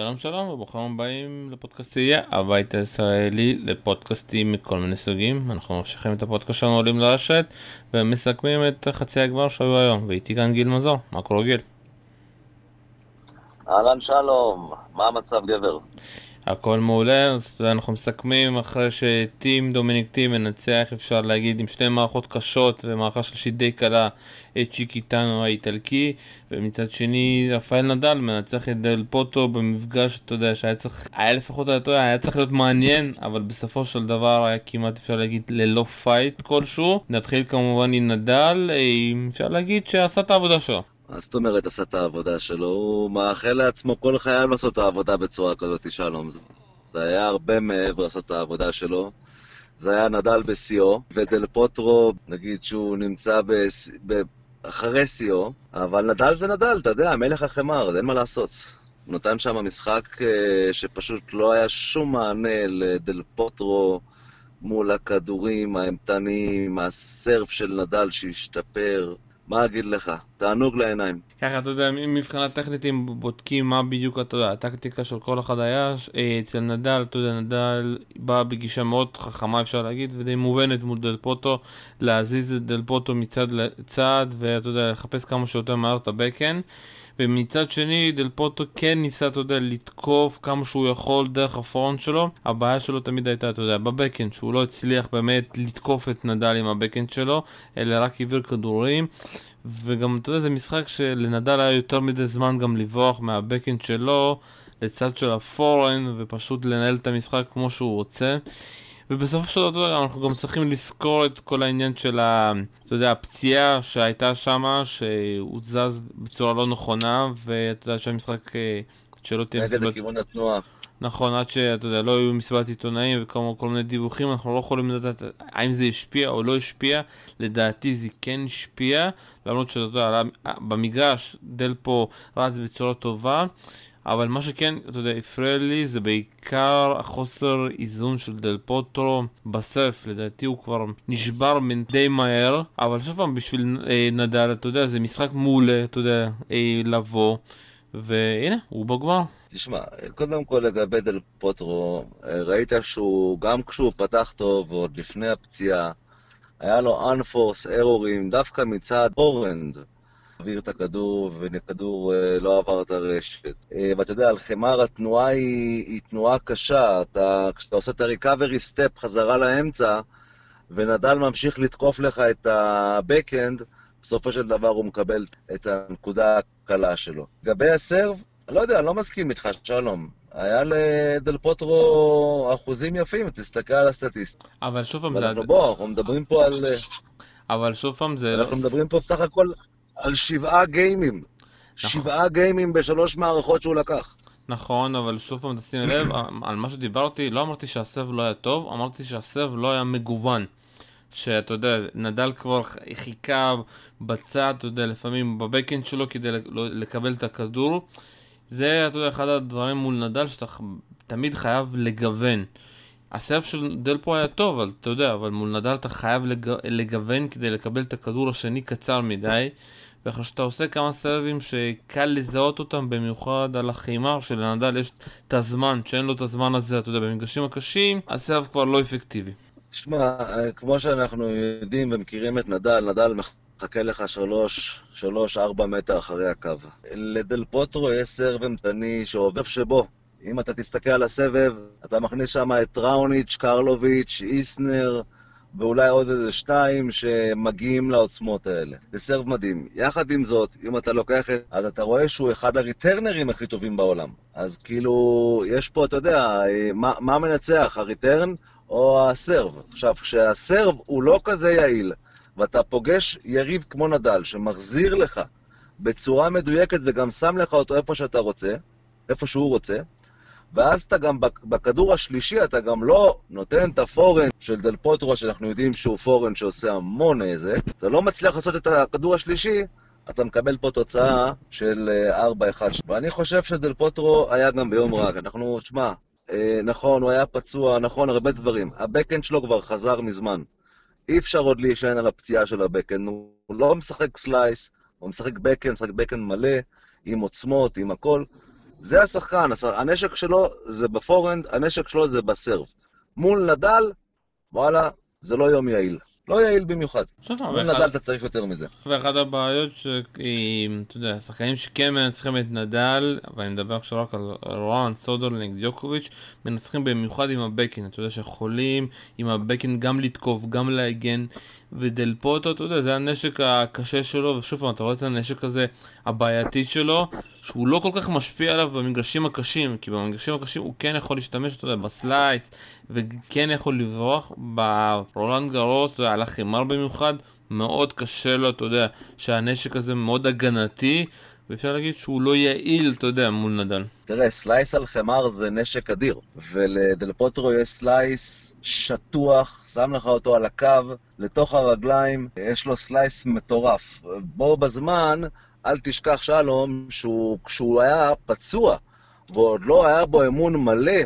שלום שלום וברוכים הבאים לפודקאסטייה, הבית הישראלי לפודקאסטים מכל מיני סוגים. אנחנו ממשיכים את הפודקאסט שלנו עולים לרשת ומסכמים את חצי הגבר שהיו היום. ואיתי כאן גיל מזור, מה קורה גיל? אהלן שלום, מה המצב גבר? הכל מעולה, אז אנחנו מסכמים אחרי שטים דומיניק טים מנצח אפשר להגיד עם שתי מערכות קשות ומערכה שלישית די קלה את צ'יקיטנו האיטלקי ומצד שני רפאל נדל מנצח את דל פוטרו במפגש אתה יודע שהיה צריך היה לפחות היה, היה צריך להיות מעניין אבל בסופו של דבר היה כמעט אפשר להגיד ללא fight כלשהו. נתחיל כמובן עם נדל אה, אפשר להגיד שעשה את העבודה שלו מה זאת אומרת עשה את העבודה שלו? הוא מאחל לעצמו כל חייו לעשות את העבודה בצורה כזאת, שלום. זה היה הרבה מעבר לעשות את העבודה שלו. זה היה נדל בשיאו, ודל פוטרו, נגיד שהוא נמצא בס... ב... אחרי שיאו, אבל נדל זה נדל, אתה יודע, מלך החמר, אין מה לעשות. הוא נתן שם משחק אה, שפשוט לא היה שום מענה לדל פוטרו מול הכדורים האימתניים, הסרף של נדל שהשתפר. מה אגיד לך? תענוג לעיניים. ככה, אתה יודע, מבחינה טכנית, אם בודקים מה בדיוק, אתה יודע, הטקטיקה של כל אחד היה, אה, אצל נדל, אתה יודע, נדל בא בגישה מאוד חכמה, אפשר להגיד, ודי מובנת מול דל פוטו, להזיז את דל פוטרו מצד לצד, ואתה יודע, לחפש כמה שיותר מהר את ה backhand. ומצד שני דל פוטרו כן ניסה, אתה יודע, לתקוף כמה שהוא יכול דרך ה forehand שלו. הבעיה שלו תמיד הייתה, אתה יודע, ב backhand, שהוא לא הצליח באמת לתקוף את נדל עם ה backhand שלו, אלא רק העביר כדורים. וגם, אתה יודע, זה משחק שלנדל היה יותר מדי זמן גם לברוח מה backhand שלו לצד של ה forehand, ופשוט לנהל את המשחק כמו שהוא רוצה. ובסופו של דבר אנחנו גם צריכים לזכור את כל העניין של ה... אתה יודע, הפציעה שהייתה שם, שהוא זז בצורה לא נכונה, ואתה יודע שהמשחק אה, שלא תהיה מסיבת... נגד לכיוון התנועה. נכון, עד שאתה יודע, לא היו מסיבת עיתונאים וכל כל מיני דיווחים, אנחנו לא יכולים לדעת האם זה השפיע או לא השפיע, לדעתי זה כן השפיע, למרות שאתה יודע, במגרש דל פה רץ בצורה טובה. אבל מה שכן, אתה יודע, הפריע לי זה בעיקר החוסר איזון של דל פוטרו בסף, לדעתי הוא כבר נשבר די מהר, אבל שוב פעם, בשביל אה, נדל, אתה יודע, זה משחק מעולה, אתה יודע, אה, לבוא, והנה, הוא בגמר. תשמע, קודם כל לגבי דל פוטרו, אה, ראית שהוא, גם כשהוא פתח טוב, ועוד לפני הפציעה, היה לו unforce errorים דווקא מצד אורנד. העביר את הכדור, וכדור אה, לא עבר את הרשת. אה, ואתה יודע, על חמר התנועה היא, היא תנועה קשה. אתה, כשאתה עושה את ה-recovery step חזרה לאמצע, ונדל ממשיך לתקוף לך את ה-Backend, בסופו של דבר הוא מקבל את הנקודה הקלה שלו. לגבי הסרב, לא יודע, אני לא מסכים איתך, שלום. היה לדל פוטרו אחוזים יפים, תסתכל על הסטטיסט. אבל שוב פעם זה... בוא, אנחנו מדברים פה על... אבל שוב פעם זה... אנחנו מדברים פה בסך הכל על שבעה גיימים. נכון. שבעה גיימים בשלוש מערכות שהוא לקח. נכון, אבל שוב פעם תשימי לב, על מה שדיברתי, לא אמרתי שהסב לא היה טוב, אמרתי שהסב לא היה מגוון. שאתה יודע, נדל כבר חיכה בצד, אתה יודע, לפעמים בבקאנד שלו כדי לא, לקבל את הכדור. זה, אתה יודע, אחד הדברים מול נדל שאתה תמיד חייב לגוון. הסרף של דל פה היה טוב, אבל אתה יודע, אבל מול נדל אתה חייב לג... לגוון כדי לקבל את הכדור השני קצר מדי. ואחרי שאתה עושה כמה סבבים שקל לזהות אותם, במיוחד על החימר שלנדל יש את הזמן, שאין לו את הזמן הזה, אתה יודע, במגרשים הקשים, הסבב כבר לא אפקטיבי. שמע, כמו שאנחנו יודעים ומכירים את נדל, נדל מחכה לך שלוש, שלוש, ארבע מטר אחרי הקו. לדל פוטרו יש סרב אימתני שעובר שבו. אם אתה תסתכל על הסבב, אתה מכניס שם את ראוניץ', קרלוביץ', איסנר, ואולי עוד איזה שתיים שמגיעים לעוצמות האלה. זה סרב מדהים. יחד עם זאת, אם אתה לוקח את... אז אתה רואה שהוא אחד הריטרנרים הכי טובים בעולם. אז כאילו, יש פה, אתה יודע, מה, מה מנצח, הריטרן או הסרב? עכשיו, כשהסרב הוא לא כזה יעיל, ואתה פוגש יריב כמו נדל, שמחזיר לך בצורה מדויקת וגם שם לך אותו איפה שאתה רוצה, איפה שהוא רוצה, ואז אתה גם, בכדור השלישי, אתה גם לא נותן את הפורן של דל פוטרו, שאנחנו יודעים שהוא פורן שעושה המון נזק, אתה לא מצליח לעשות את הכדור השלישי, אתה מקבל פה תוצאה של 4-1. אה, ואני חושב שדל פוטרו היה גם ביום רע. אנחנו, תשמע, אה, נכון, הוא היה פצוע, נכון, הרבה דברים. ה backhand שלו כבר חזר מזמן. אי אפשר עוד להישען על הפציעה של ה backhand. הוא לא משחק slice, הוא משחק backhand, משחק backhand מלא, עם עוצמות, עם הכל. זה השחקן, הנשק שלו זה ב forehand, הנשק שלו זה ב serve. מול נדל, וואלה, זה לא יום יעיל. לא יעיל במיוחד. מול נדל אתה צריך יותר מזה. ואחת הבעיות שאתה יודע, שחקנים שכן מנצחים את נדל, ואני מדבר עכשיו רק על רובין סודרלינג, דיוקוביץ', מנצחים במיוחד עם הבקין. אתה יודע שיכולים עם הבקין גם לתקוף, גם להגן. ודל פוטו, אתה יודע, זה הנשק הקשה שלו, ושוב פעם, אתה רואה את הנשק הזה, הבעייתי שלו, שהוא לא כל כך משפיע עליו במגרשים הקשים, כי במגרשים הקשים הוא כן יכול להשתמש, אתה יודע, בסלייס, וכן יכול לברוח, ברולנד גרוס, על החימר במיוחד, מאוד קשה לו, אתה יודע, שהנשק הזה מאוד הגנתי, ואפשר להגיד שהוא לא יעיל, אתה יודע, מול נדל. תראה, slice על חמר זה נשק אדיר, ולדל פוטרו יש slice שטוח, שם לך אותו על הקו, לתוך הרגליים, יש לו slice מטורף. בו בזמן, אל תשכח שלום, שהוא, כשהוא היה פצוע, ועוד לא היה בו אמון מלא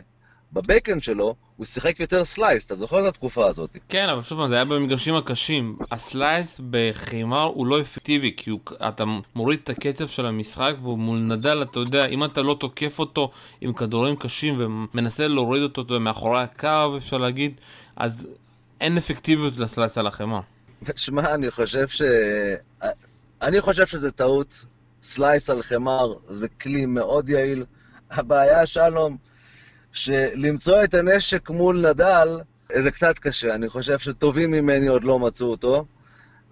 ב backhand שלו, הוא שיחק יותר slice, אתה זוכר את התקופה הזאת? כן, אבל שוב זה היה במגרשים הקשים. ה slice בחימר הוא לא אפקטיבי, כי הוא, אתה מוריד את הקצב של המשחק, והוא מול נדל, אתה יודע, אם אתה לא תוקף אותו עם כדורים קשים ומנסה להוריד אותו מאחורי הקו, אפשר להגיד, אז אין אפקטיביות ל slice על החימר. שמע, אני חושב ש... אני חושב שזה טעות. slice על חמר זה כלי מאוד יעיל. הבעיה, שלום, שלמצוא את הנשק מול נדל זה קצת קשה. אני חושב שטובים ממני עוד לא מצאו אותו.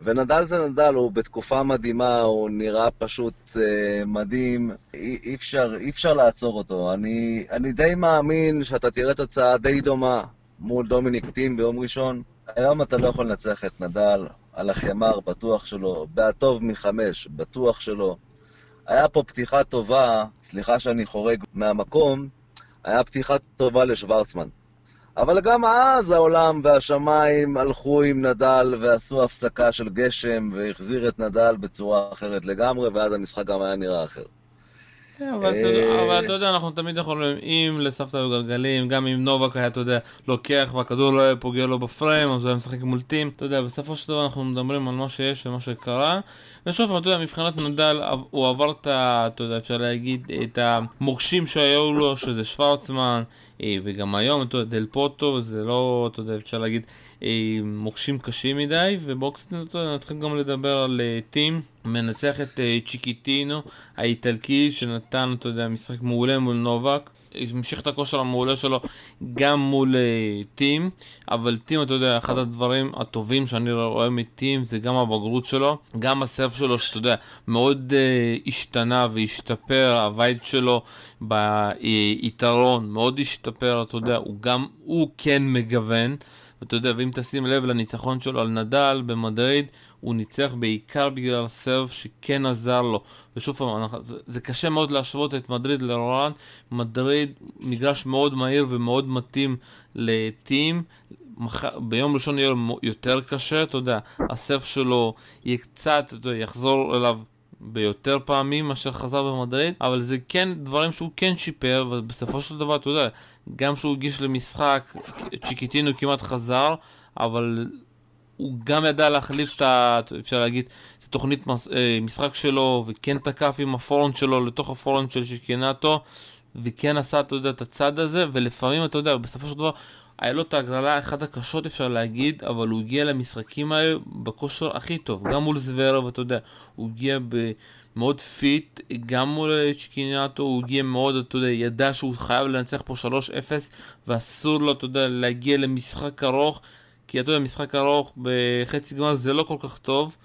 ונדל זה נדל, הוא בתקופה מדהימה, הוא נראה פשוט אה, מדהים, אי, אי, אפשר, אי אפשר לעצור אותו. אני, אני די מאמין שאתה תראה תוצאה די דומה מול דומיניק טים ביום ראשון. היום אתה לא יכול לנצח את נדל, על החמר בטוח שלו, בהטוב מחמש, בטוח שלו. היה פה פתיחה טובה, סליחה שאני חורג מהמקום, היה פתיחה טובה לשוורצמן. אבל גם אז העולם והשמיים הלכו עם נדל ועשו הפסקה של גשם והחזיר את נדל בצורה אחרת לגמרי, ואז המשחק גם היה נראה אחר. אה, אבל אתה יודע, אנחנו תמיד יכולים, אם לסבתא היו גלגלים, גם אם נובק היה, אתה יודע, לוקח והכדור לא היה פוגע לו בפריים, אז הוא היה משחק מול טים, אתה יודע, בסופו של דבר אנחנו מדברים על מה שיש ומה שקרה. ושוב, אתה יודע, מבחינת נדל, הוא עבר את ה... אתה יודע, אפשר להגיד, את המוקשים שהיו לו, שזה שוורצמן, אה, וגם היום, אתה יודע, דל פוטו, זה לא, אתה יודע, אפשר להגיד, אה, מוקשים קשים מדי, ובואו קצת נתחיל גם לדבר על טים. מנצח את צ'יקיטינו האיטלקי שנתן, אתה יודע, משחק מעולה מול נובק. המשיך את הכושר המעולה שלו גם מול uh, טים, אבל טים, אתה יודע, אחד הדברים הטובים שאני רואה מטים זה גם הבגרות שלו, גם הסרף שלו, שאתה יודע, מאוד uh, השתנה והשתפר, הווייט שלו ביתרון מאוד השתפר, אתה יודע, הוא גם, הוא כן מגוון. ואתה יודע, ואם תשים לב לניצחון שלו על נדל במדריד, הוא ניצח בעיקר בגלל סרב שכן עזר לו. ושוב פעם, זה, זה קשה מאוד להשוות את מדריד לרולנד. מדריד מגרש מאוד מהיר ומאוד מתאים לטים. מח... ביום ראשון יהיה לו יותר קשה, אתה יודע, הסרף שלו יהיה קצת, אתה יודע, יחזור אליו ביותר פעמים מאשר חזר במדריד, אבל זה כן דברים שהוא כן שיפר, ובסופו של דבר, אתה יודע, גם כשהוא הגיש למשחק, צ'יקיטינו כמעט חזר, אבל הוא גם ידע להחליף את ה... אפשר להגיד, את התוכנית אה, משחק שלו, וכן תקף עם הפורנט שלו לתוך הפורנט של שיקינטו, וכן עשה, אתה יודע, את הצד הזה, ולפעמים, אתה יודע, בסופו של דבר, היה לו את ההגרלה אחת הקשות אפשר להגיד, אבל הוא הגיע למשחקים האלה בכושר הכי טוב, גם מול זוורה, ואתה יודע, הוא הגיע מאוד fit, גם מול צ'קינאטו, הוא הגיע מאוד, אתה יודע, ידע שהוא חייב לנצח פה 3-0, ואסור לו, אתה יודע, להגיע למשחק ארוך, כי אתה יודע, משחק ארוך בחצי גמר זה לא כל כך טוב.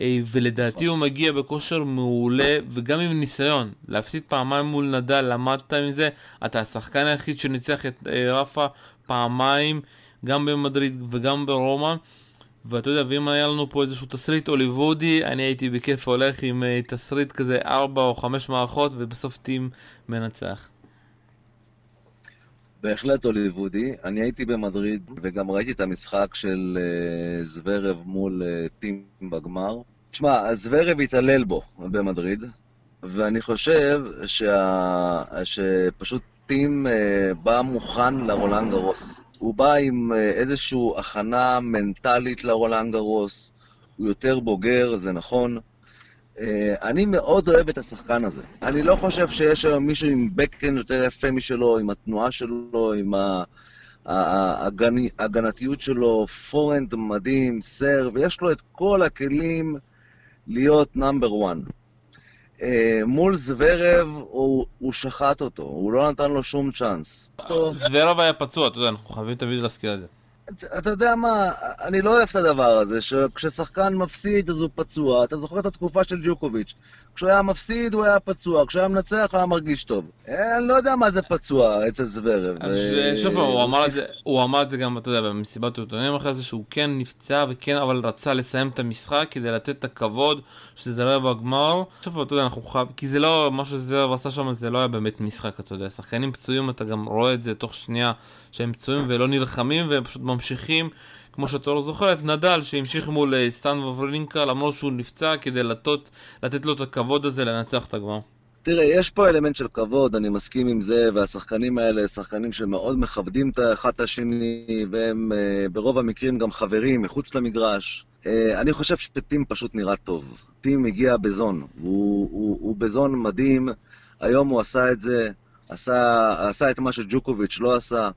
אה, ולדעתי הוא מגיע בכושר מעולה וגם עם ניסיון. להפסיד פעמיים מול נדל, למדת מזה, אתה השחקן היחיד שניצח את אה, רפה פעמיים, גם במדריד וגם ברומא. ואתה יודע, ואם היה לנו פה איזשהו תסריט הוליוודי, אני הייתי בכיף הולך עם אה, תסריט כזה ארבע או חמש מערכות, ובסוף טים מנצח. בהחלט הוליוודי. אני הייתי במדריד, וגם ראיתי את המשחק של uh, זוורב מול uh, טים בגמר. תשמע, זוורב התעלל בו במדריד, ואני חושב שה... שפשוט טים uh, בא מוכן לרולנד גרוס. הוא בא עם איזושהי הכנה מנטלית לרולנד גרוס, הוא יותר בוגר, זה נכון. אה, אני מאוד אוהב את השחקן הזה. אני לא חושב שיש היום מישהו עם backhand יותר יפה משלו, עם התנועה שלו, עם ההגנתיות שלו, forehand מדהים, serve, ויש לו את כל הכלים להיות number one. מול זוורב הוא שחט אותו, הוא לא נתן לו שום צ'אנס. זוורב היה פצוע, אתה יודע, אנחנו חייבים תמיד להזכיר את זה. אתה יודע מה, אני לא אוהב את הדבר הזה, שכששחקן מפסיד אז הוא פצוע. אתה זוכר את התקופה של ג'וקוביץ'. כשהוא היה מפסיד הוא היה פצוע, כשהוא היה מנצח הוא היה מרגיש טוב. אה, אני לא יודע מה זה פצוע אצל זוורב. שוב, הוא אמר את זה גם, אתה יודע, במסיבת עיתונאים אחרי זה, שהוא כן נפצע וכן, אבל רצה לסיים את המשחק כדי לתת את הכבוד שזה רבע הגמר. שוב, אתה יודע, אנחנו חייבים, כי זה לא, מה שזוורב עשה שם זה לא היה באמת משחק, אתה יודע. שחקנים פצועים, אתה גם רואה את זה תוך שנייה שהם פצועים ולא נלחמים, והם פשוט ממשיכים. כמו שאתה לא זוכר, את נדל שהמשיך מול אה, סטן וברלינקה למרות שהוא נפצע כדי לתות, לתת לו את הכבוד הזה לנצח את הגמר. תראה, יש פה אלמנט של כבוד, אני מסכים עם זה, והשחקנים האלה, שחקנים שמאוד מכבדים את האחד את השני, והם uh, ברוב המקרים גם חברים מחוץ למגרש. Uh, אני חושב שטים פשוט נראה טוב. טים הגיע בזון, הוא, הוא, הוא בזון מדהים, היום הוא עשה את זה, עשה, עשה את מה שג'וקוביץ' לא עשה.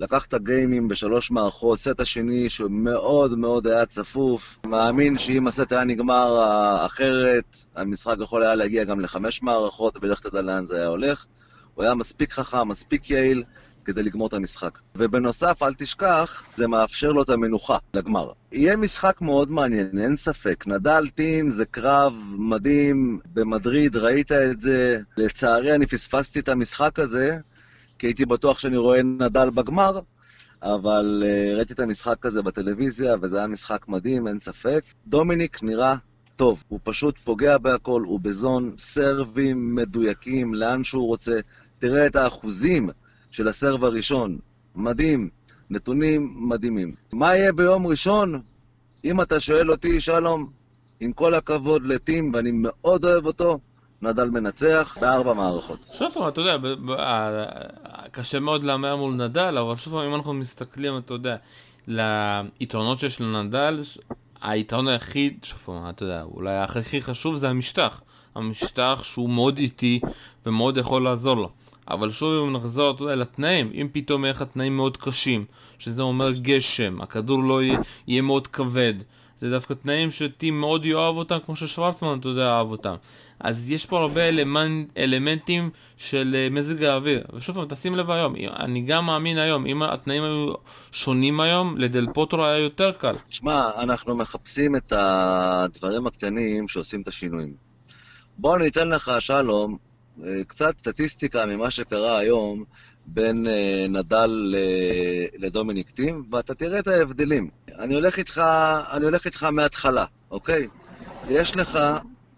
לקח את הגיימים בשלוש מערכות, סט השני שמאוד מאוד היה צפוף. מאמין שאם הסט היה נגמר אחרת, המשחק יכול היה להגיע גם לחמש מערכות, ולך תדע לאן זה היה הולך. הוא היה מספיק חכם, מספיק יעיל, כדי לגמור את המשחק. ובנוסף, אל תשכח, זה מאפשר לו את המנוחה לגמר. יהיה משחק מאוד מעניין, אין ספק. נדל טים זה קרב מדהים, במדריד ראית את זה. לצערי אני פספסתי את המשחק הזה, כי הייתי בטוח שאני רואה נדל בגמר, אבל uh, ראיתי את המשחק הזה בטלוויזיה, וזה היה משחק מדהים, אין ספק. דומיניק נראה טוב, הוא פשוט פוגע בהכל, הוא בזון, סרבים מדויקים, לאן שהוא רוצה. תראה את האחוזים של הסרב הראשון, מדהים, נתונים מדהימים. מה יהיה ביום ראשון? אם אתה שואל אותי, שלום, עם כל הכבוד לטים, ואני מאוד אוהב אותו, נדל מנצח בארבע מערכות. שוב פעם, אתה יודע, קשה מאוד להמר מול נדל, אבל שוב פעם, אם אנחנו מסתכלים, אתה יודע, ליתרונות שיש לנדל, היתרון היחיד, שוב פעם, אתה יודע, אולי הכי חשוב זה המשטח. המשטח שהוא מאוד איטי ומאוד יכול לעזור לו. אבל שוב אם נחזור, אתה יודע, לתנאים, אם פתאום יהיה לך תנאים מאוד קשים, שזה אומר גשם, הכדור לא יהיה, יהיה מאוד כבד, זה דווקא תנאים שטים מאוד יאהב אותם, כמו ששוורצמן, אתה יודע, אהב אותם. אז יש פה הרבה אלמנט, אלמנטים של אה, מזג האוויר. ושוב פעם, תשים לב היום, אני גם מאמין היום, אם התנאים היו שונים היום, לדל פוטרו היה יותר קל. שמע, אנחנו מחפשים את הדברים הקטנים שעושים את השינויים. בוא ניתן לך, שלום, אה, קצת סטטיסטיקה ממה שקרה היום בין אה, נדל לדומיניק טים, ואתה תראה את ההבדלים. אני הולך איתך, אני הולך איתך מההתחלה, אוקיי? יש לך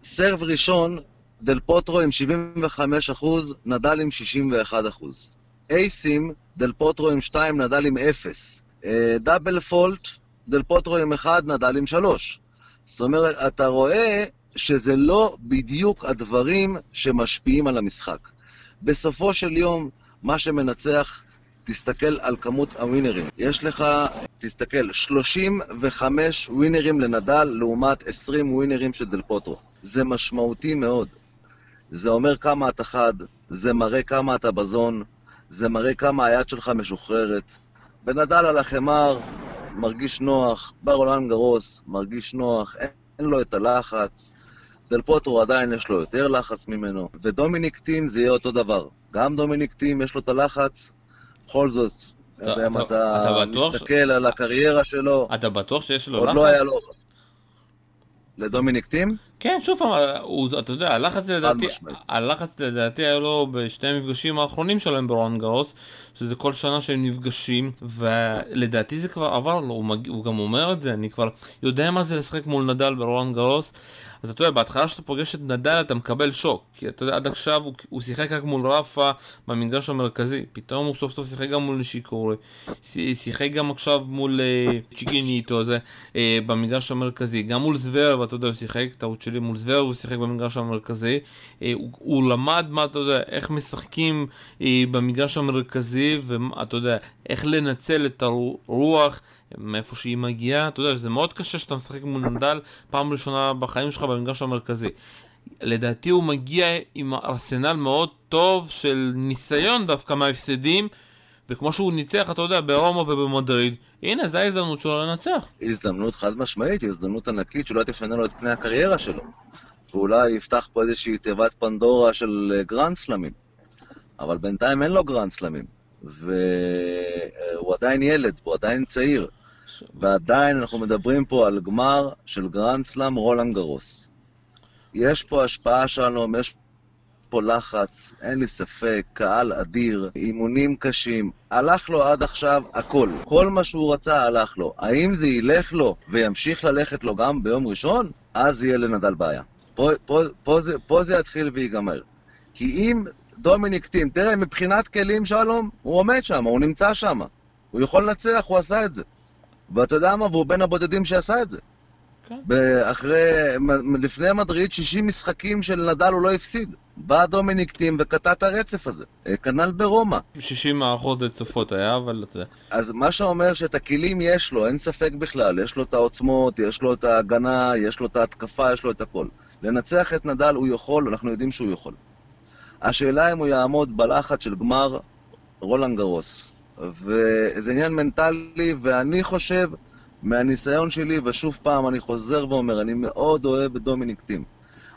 סרב ראשון, דל פוטרו עם 75 אחוז, נדל עם 61 אחוז. אייסים, דל פוטרו עם 2, נדל עם 0. אה, דאבל פולט, דל פוטרו עם 1, נדל עם 3. זאת אומרת, אתה רואה שזה לא בדיוק הדברים שמשפיעים על המשחק. בסופו של יום, מה שמנצח, תסתכל על כמות הווינרים. יש לך, תסתכל, 35 ווינרים לנדל לעומת 20 ווינרים של דל פוטרו. זה משמעותי מאוד. זה אומר כמה אתה חד, זה מראה כמה אתה ב zone, זה מראה כמה היד שלך משוחררת. ונדל על החמר מרגיש נוח, ברולנד גרוס מרגיש נוח, אין, אין לו את הלחץ. דל פוטרו עדיין יש לו יותר לחץ ממנו, ודומיניק טים זה יהיה אותו דבר. גם דומיניק טים יש לו את הלחץ, בכל זאת, אם אתה מסתכל על הקריירה שלו, אתה בטוח שיש לו לחץ? עוד לא היה לו... לדומיניק טים? כן, שוב פעם, אתה יודע, הלחץ לדעתי, הלחץ לדעתי היה לו בשני המפגשים האחרונים שלהם ברון גרוס, שזה כל שנה שהם נפגשים, ולדעתי זה כבר עבר לו, הוא גם אומר את זה, אני כבר יודע מה זה לשחק מול נדל ברון גרוס, אז אתה יודע, בהתחלה שאתה פוגש את נדל אתה מקבל שוק, כי אתה יודע, עד עכשיו הוא, הוא שיחק רק מול רפה במגרש המרכזי, פתאום הוא סוף סוף שיחק גם מול נשיקורי, שיחק גם עכשיו מול uh, צ'יגיניטו הזה uh, במגרש המרכזי, גם מול זוור, ואתה יודע, הוא שיחק, טעות שלי מול זוור, הוא שיחק במגרש המרכזי, uh, הוא, הוא למד מה, אתה יודע, איך משחקים uh, במגרש המרכזי, ואתה יודע, איך לנצל את הרוח. מאיפה שהיא מגיעה, אתה יודע, זה מאוד קשה שאתה משחק מול נדל פעם ראשונה בחיים שלך במגרש המרכזי. לדעתי הוא מגיע עם ארסנל מאוד טוב של ניסיון דווקא מההפסדים, וכמו שהוא ניצח, אתה יודע, ברומא ובמדריד, הנה, זו ההזדמנות שלו לנצח. הזדמנות חד משמעית, הזדמנות ענקית שלא תשנה לו את פני הקריירה שלו. ואולי יפתח פה איזושהי תיבת פנדורה של אה, גרנד סלמים. אבל בינתיים אין לו גרנד סלמים. והוא עדיין ילד, הוא עדיין צעיר. ועדיין אנחנו מדברים פה על גמר של גרנד סלאם רולנד גרוס. יש פה השפעה שלום, יש פה לחץ, אין לי ספק, קהל אדיר, אימונים קשים. הלך לו עד עכשיו הכל. כל מה שהוא רצה הלך לו. האם זה ילך לו וימשיך ללכת לו גם ביום ראשון? אז יהיה לנדל בעיה. פה, פה, פה, זה, פה זה יתחיל ויגמר. כי אם דומיניק טים, תראה, מבחינת כלים שלום, הוא עומד שם, הוא נמצא שם. הוא יכול לנצח, הוא עשה את זה. ואתה יודע מה? והוא בין הבודדים שעשה את זה. כן. אחרי, לפני מדריד, 60 משחקים של נדל הוא לא הפסיד. בא דומיניק טים וקטע את הרצף הזה. אה, כנ"ל ברומא. 60 מערכות רצופות היה, אבל אתה... אז מה שאומר שאת הכלים יש לו, אין ספק בכלל. יש לו את העוצמות, יש לו את ההגנה, יש לו את ההתקפה, יש לו את הכל. לנצח את נדל הוא יכול, אנחנו יודעים שהוא יכול. השאלה אם הוא יעמוד בלחץ של גמר רולנד גרוס. וזה עניין מנטלי, ואני חושב, מהניסיון שלי, ושוב פעם, אני חוזר ואומר, אני מאוד אוהב את דומיניק טים.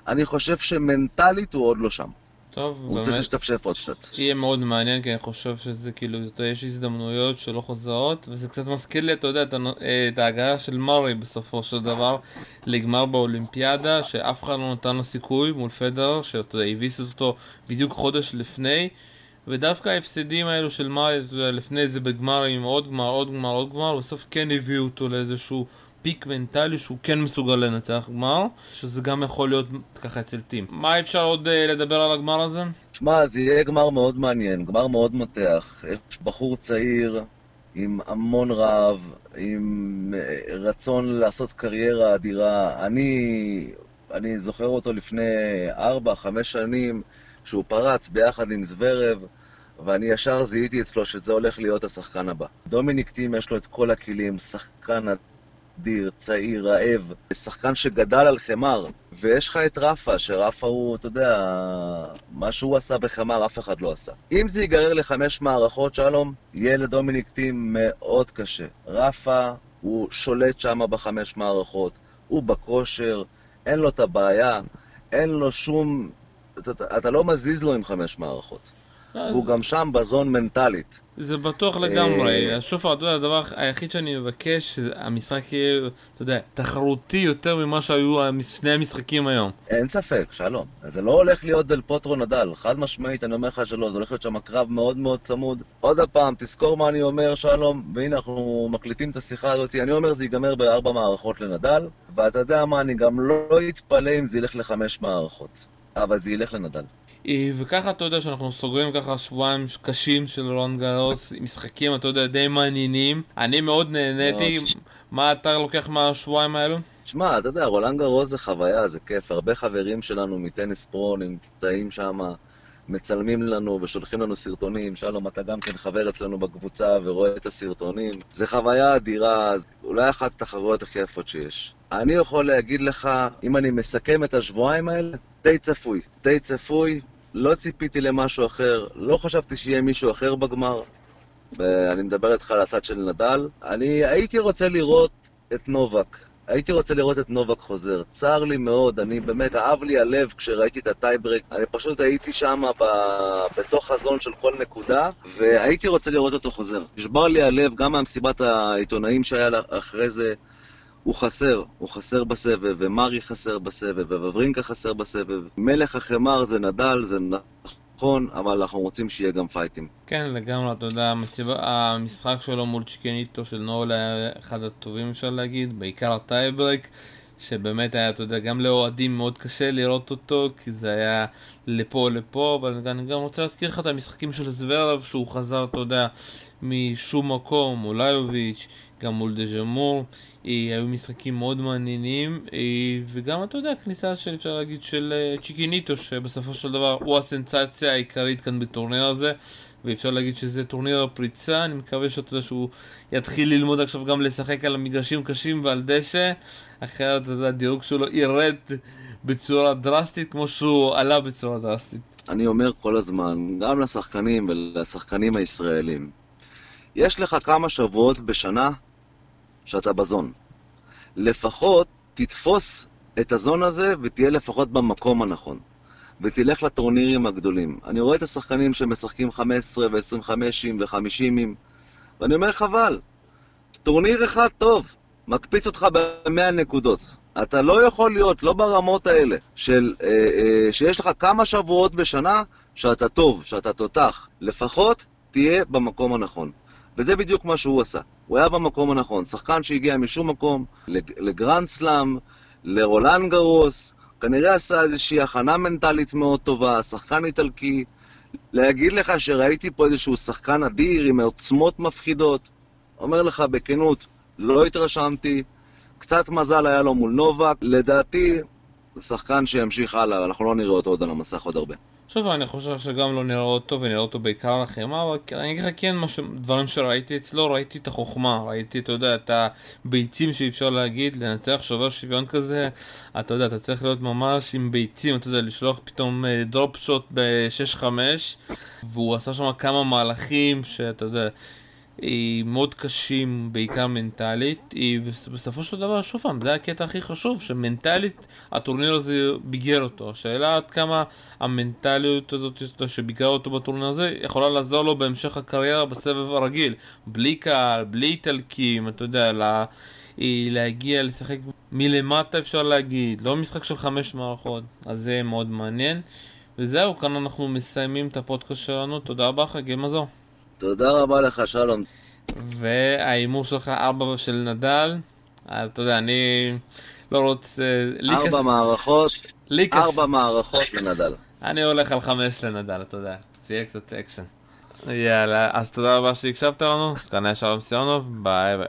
אני חושב שמנטלית הוא עוד לא שם. טוב, הוא באמת. צריך להשתפשף עוד קצת. יהיה מאוד מעניין, כי אני חושב שזה כאילו, אתה, יש הזדמנויות שלא חוזרות, וזה קצת מזכיר לי, אתה יודע, את, את ההגעה של מרי בסופו של דבר לגמר באולימפיאדה, שאף אחד לא נתן לו סיכוי מול פדר, שאתה יודע, הביס אותו בדיוק חודש לפני. ודווקא ההפסדים האלו של מרי, אתה יודע, לפני זה בגמרים, עוד גמר, עוד גמר, עוד גמר, בסוף כן הביאו אותו לאיזשהו פיק מנטלי שהוא כן מסוגל לנצח גמר, שזה גם יכול להיות ככה אצל טים. מה אפשר עוד uh, לדבר על הגמר הזה? שמע, זה יהיה גמר מאוד מעניין, גמר מאוד מותח. יש בחור צעיר עם המון רעב, עם uh, רצון לעשות קריירה אדירה. אני, אני זוכר אותו לפני 4-5 שנים, שהוא פרץ ביחד עם זוורב. ואני ישר זיהיתי אצלו שזה הולך להיות השחקן הבא. דומיניק טים יש לו את כל הכלים, שחקן אדיר, צעיר, רעב, שחקן שגדל על חמר, ויש לך את רפה, שרפה הוא, אתה יודע, מה שהוא עשה בחמר אף אחד לא עשה. אם זה ייגרר לחמש מערכות, שלום, יהיה לדומיניק טים מאוד קשה. רפה, הוא שולט שם בחמש מערכות, הוא בכושר, אין לו את הבעיה, אין לו שום... אתה, אתה לא מזיז לו עם חמש מערכות. והוא גם שם בזון מנטלית. זה בטוח לגמרי. אה, שוב, אתה יודע, הדבר היחיד שאני מבקש, שהמשחק יהיה, אתה יודע, תחרותי יותר ממה שהיו שני המשחקים היום. אין ספק, שלום. זה לא הולך להיות דל פוטרו נדל. חד משמעית, אני אומר לך שלא, זה הולך להיות שם קרב מאוד מאוד צמוד. עוד פעם, תזכור מה אני אומר, שלום, והנה אנחנו מקליטים את השיחה הזאת. אני אומר, זה ייגמר בארבע מערכות לנדל, ואתה יודע מה, אני גם לא אתפלא אם זה ילך לחמש מערכות. אבל זה ילך לנדל. אה, וככה אתה יודע שאנחנו סוגרים ככה שבועיים קשים של רון גרוס, משחקים, אתה יודע, די מעניינים. אני מאוד נהניתי. מה אתה לוקח מהשבועיים האלו? תשמע, אתה יודע, רולנד גרוס זה חוויה, זה כיף. הרבה חברים שלנו מטניס פרו נמצאים שם, מצלמים לנו ושולחים לנו סרטונים. שלום, אתה גם כן חבר אצלנו בקבוצה ורואה את הסרטונים. זה חוויה אדירה, אולי אחת התחרויות הכי יפות שיש. אני יכול להגיד לך, אם אני מסכם את השבועיים האלה, די צפוי. די צפוי, לא ציפיתי למשהו אחר, לא חשבתי שיהיה מישהו אחר בגמר. ואני מדבר איתך על הצד של נדל. אני הייתי רוצה לראות את נובק. הייתי רוצה לראות את נובק חוזר. צר לי מאוד, אני באמת, כאב לי הלב כשראיתי את הטייברק. אני פשוט הייתי שם ב... בתוך חזון של כל נקודה, והייתי רוצה לראות אותו חוזר. נשבר לי הלב גם מהמסיבת העיתונאים שהיה אחרי זה. הוא חסר, הוא חסר בסבב, ומרי חסר בסבב, וווברינקה חסר בסבב. מלך החמר זה נדל, זה נכון, אבל אנחנו רוצים שיהיה גם פייטים. כן, לגמרי, אתה יודע, המשחק שלו מול צ'יקניטו של נול היה אחד הטובים אפשר להגיד, בעיקר הטייברק. שבאמת היה, אתה יודע, גם לאוהדים מאוד קשה לראות אותו, כי זה היה לפה לפה, אבל אני גם רוצה להזכיר לך את המשחקים של זוורב, שהוא חזר, אתה יודע, משום מקום, אוליוביץ', גם מול דז'ומהור, אה, היו משחקים מאוד מעניינים, אה, וגם, אתה יודע, כניסה של, אפשר להגיד, של אה, צ'קינאטו, שבסופו של דבר הוא הסנסציה העיקרית כאן בטורניר הזה. ואפשר להגיד שזה טורניר הפריצה, אני מקווה שאתה יודע שהוא יתחיל ללמוד עכשיו גם לשחק על המגרשים קשים ועל דשא, אחרת אתה יודע, הדירוג שלו ירד בצורה דרסטית כמו שהוא עלה בצורה דרסטית. אני אומר כל הזמן, גם לשחקנים ולשחקנים הישראלים, יש לך כמה שבועות בשנה שאתה בזון. לפחות תתפוס את הזון הזה ותהיה לפחות במקום הנכון. ותלך לטורנירים הגדולים. אני רואה את השחקנים שמשחקים 15 ו-25 ו-50 ואני אומר חבל. טורניר אחד טוב, מקפיץ אותך ב-100 נקודות. אתה לא יכול להיות, לא ברמות האלה, של, אה, אה, שיש לך כמה שבועות בשנה שאתה טוב, שאתה תותח. לפחות תהיה במקום הנכון. וזה בדיוק מה שהוא עשה. הוא היה במקום הנכון. שחקן שהגיע משום מקום, לגרנד סלאם, לרולן גרוס, כנראה עשה איזושהי הכנה מנטלית מאוד טובה, שחקן איטלקי. להגיד לך שראיתי פה איזשהו שחקן אדיר עם עוצמות מפחידות, אומר לך בכנות, לא התרשמתי. קצת מזל היה לו מול נובק, לדעתי, שחקן שימשיך הלאה, אנחנו לא נראה אותו עוד על המסך עוד הרבה. שוב, אני חושב שגם לא נראה אותו ונראה אותו בעיקר לחמאה, אבל אני אגיד לך כן, משהו, דברים שראיתי אצלו, ראיתי את החוכמה, ראיתי, אתה יודע, את הביצים שאי אפשר להגיד, לנצח שובר שוויון כזה, אתה יודע, אתה צריך להיות ממש עם ביצים, אתה יודע, לשלוח פתאום דרופ שוט ב-6-5, והוא עשה שם כמה מהלכים שאתה יודע... היא מאוד קשים, בעיקר מנטלית, ובסופו של דבר, שוב פעם, זה הקטע הכי חשוב, שמנטלית הטורניר הזה ביגר אותו. השאלה עד כמה המנטליות הזאת שביגרה אותו בטורניר הזה, יכולה לעזור לו בהמשך הקריירה בסבב הרגיל. בלי קהל, בלי איטלקים, אתה יודע, לה... להגיע לשחק מלמטה אפשר להגיד, לא משחק של חמש מערכות, אז זה מאוד מעניין. וזהו, כאן אנחנו מסיימים את הפודקאסט שלנו, תודה רבה חגי מזור. תודה רבה לך, שלום. וההימור שלך ארבע של נדל, אה, אתה יודע, אני לא רוצה... ארבע קש... מערכות, ארבע מערכות לנדל. אני הולך על חמש לנדל, אתה יודע, שיהיה קצת אקשן. יאללה, אז תודה רבה שהקשבת לנו, כאן היה שלום סיונוב, ביי ביי.